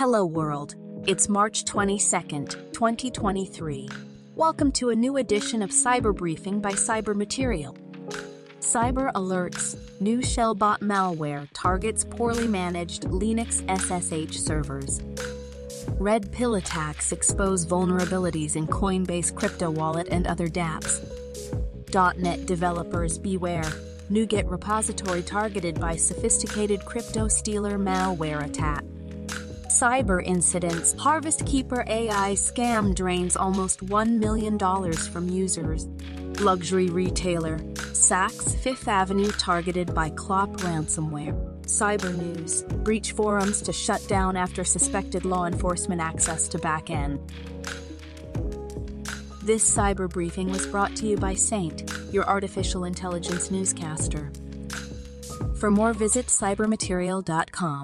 Hello world. It's March 22nd, 2023. Welcome to a new edition of Cyber Briefing by Cyber Material. Cyber alerts. New shellbot malware targets poorly managed Linux SSH servers. Red pill attacks expose vulnerabilities in Coinbase crypto wallet and other dApps. .NET developers beware. NuGet repository targeted by sophisticated crypto stealer malware attack. Cyber incidents. Harvest Keeper AI scam drains almost $1 million from users. Luxury retailer. Saks Fifth Avenue targeted by Clop ransomware. Cyber news. Breach forums to shut down after suspected law enforcement access to backend. This cyber briefing was brought to you by Saint, your artificial intelligence newscaster. For more, visit cybermaterial.com.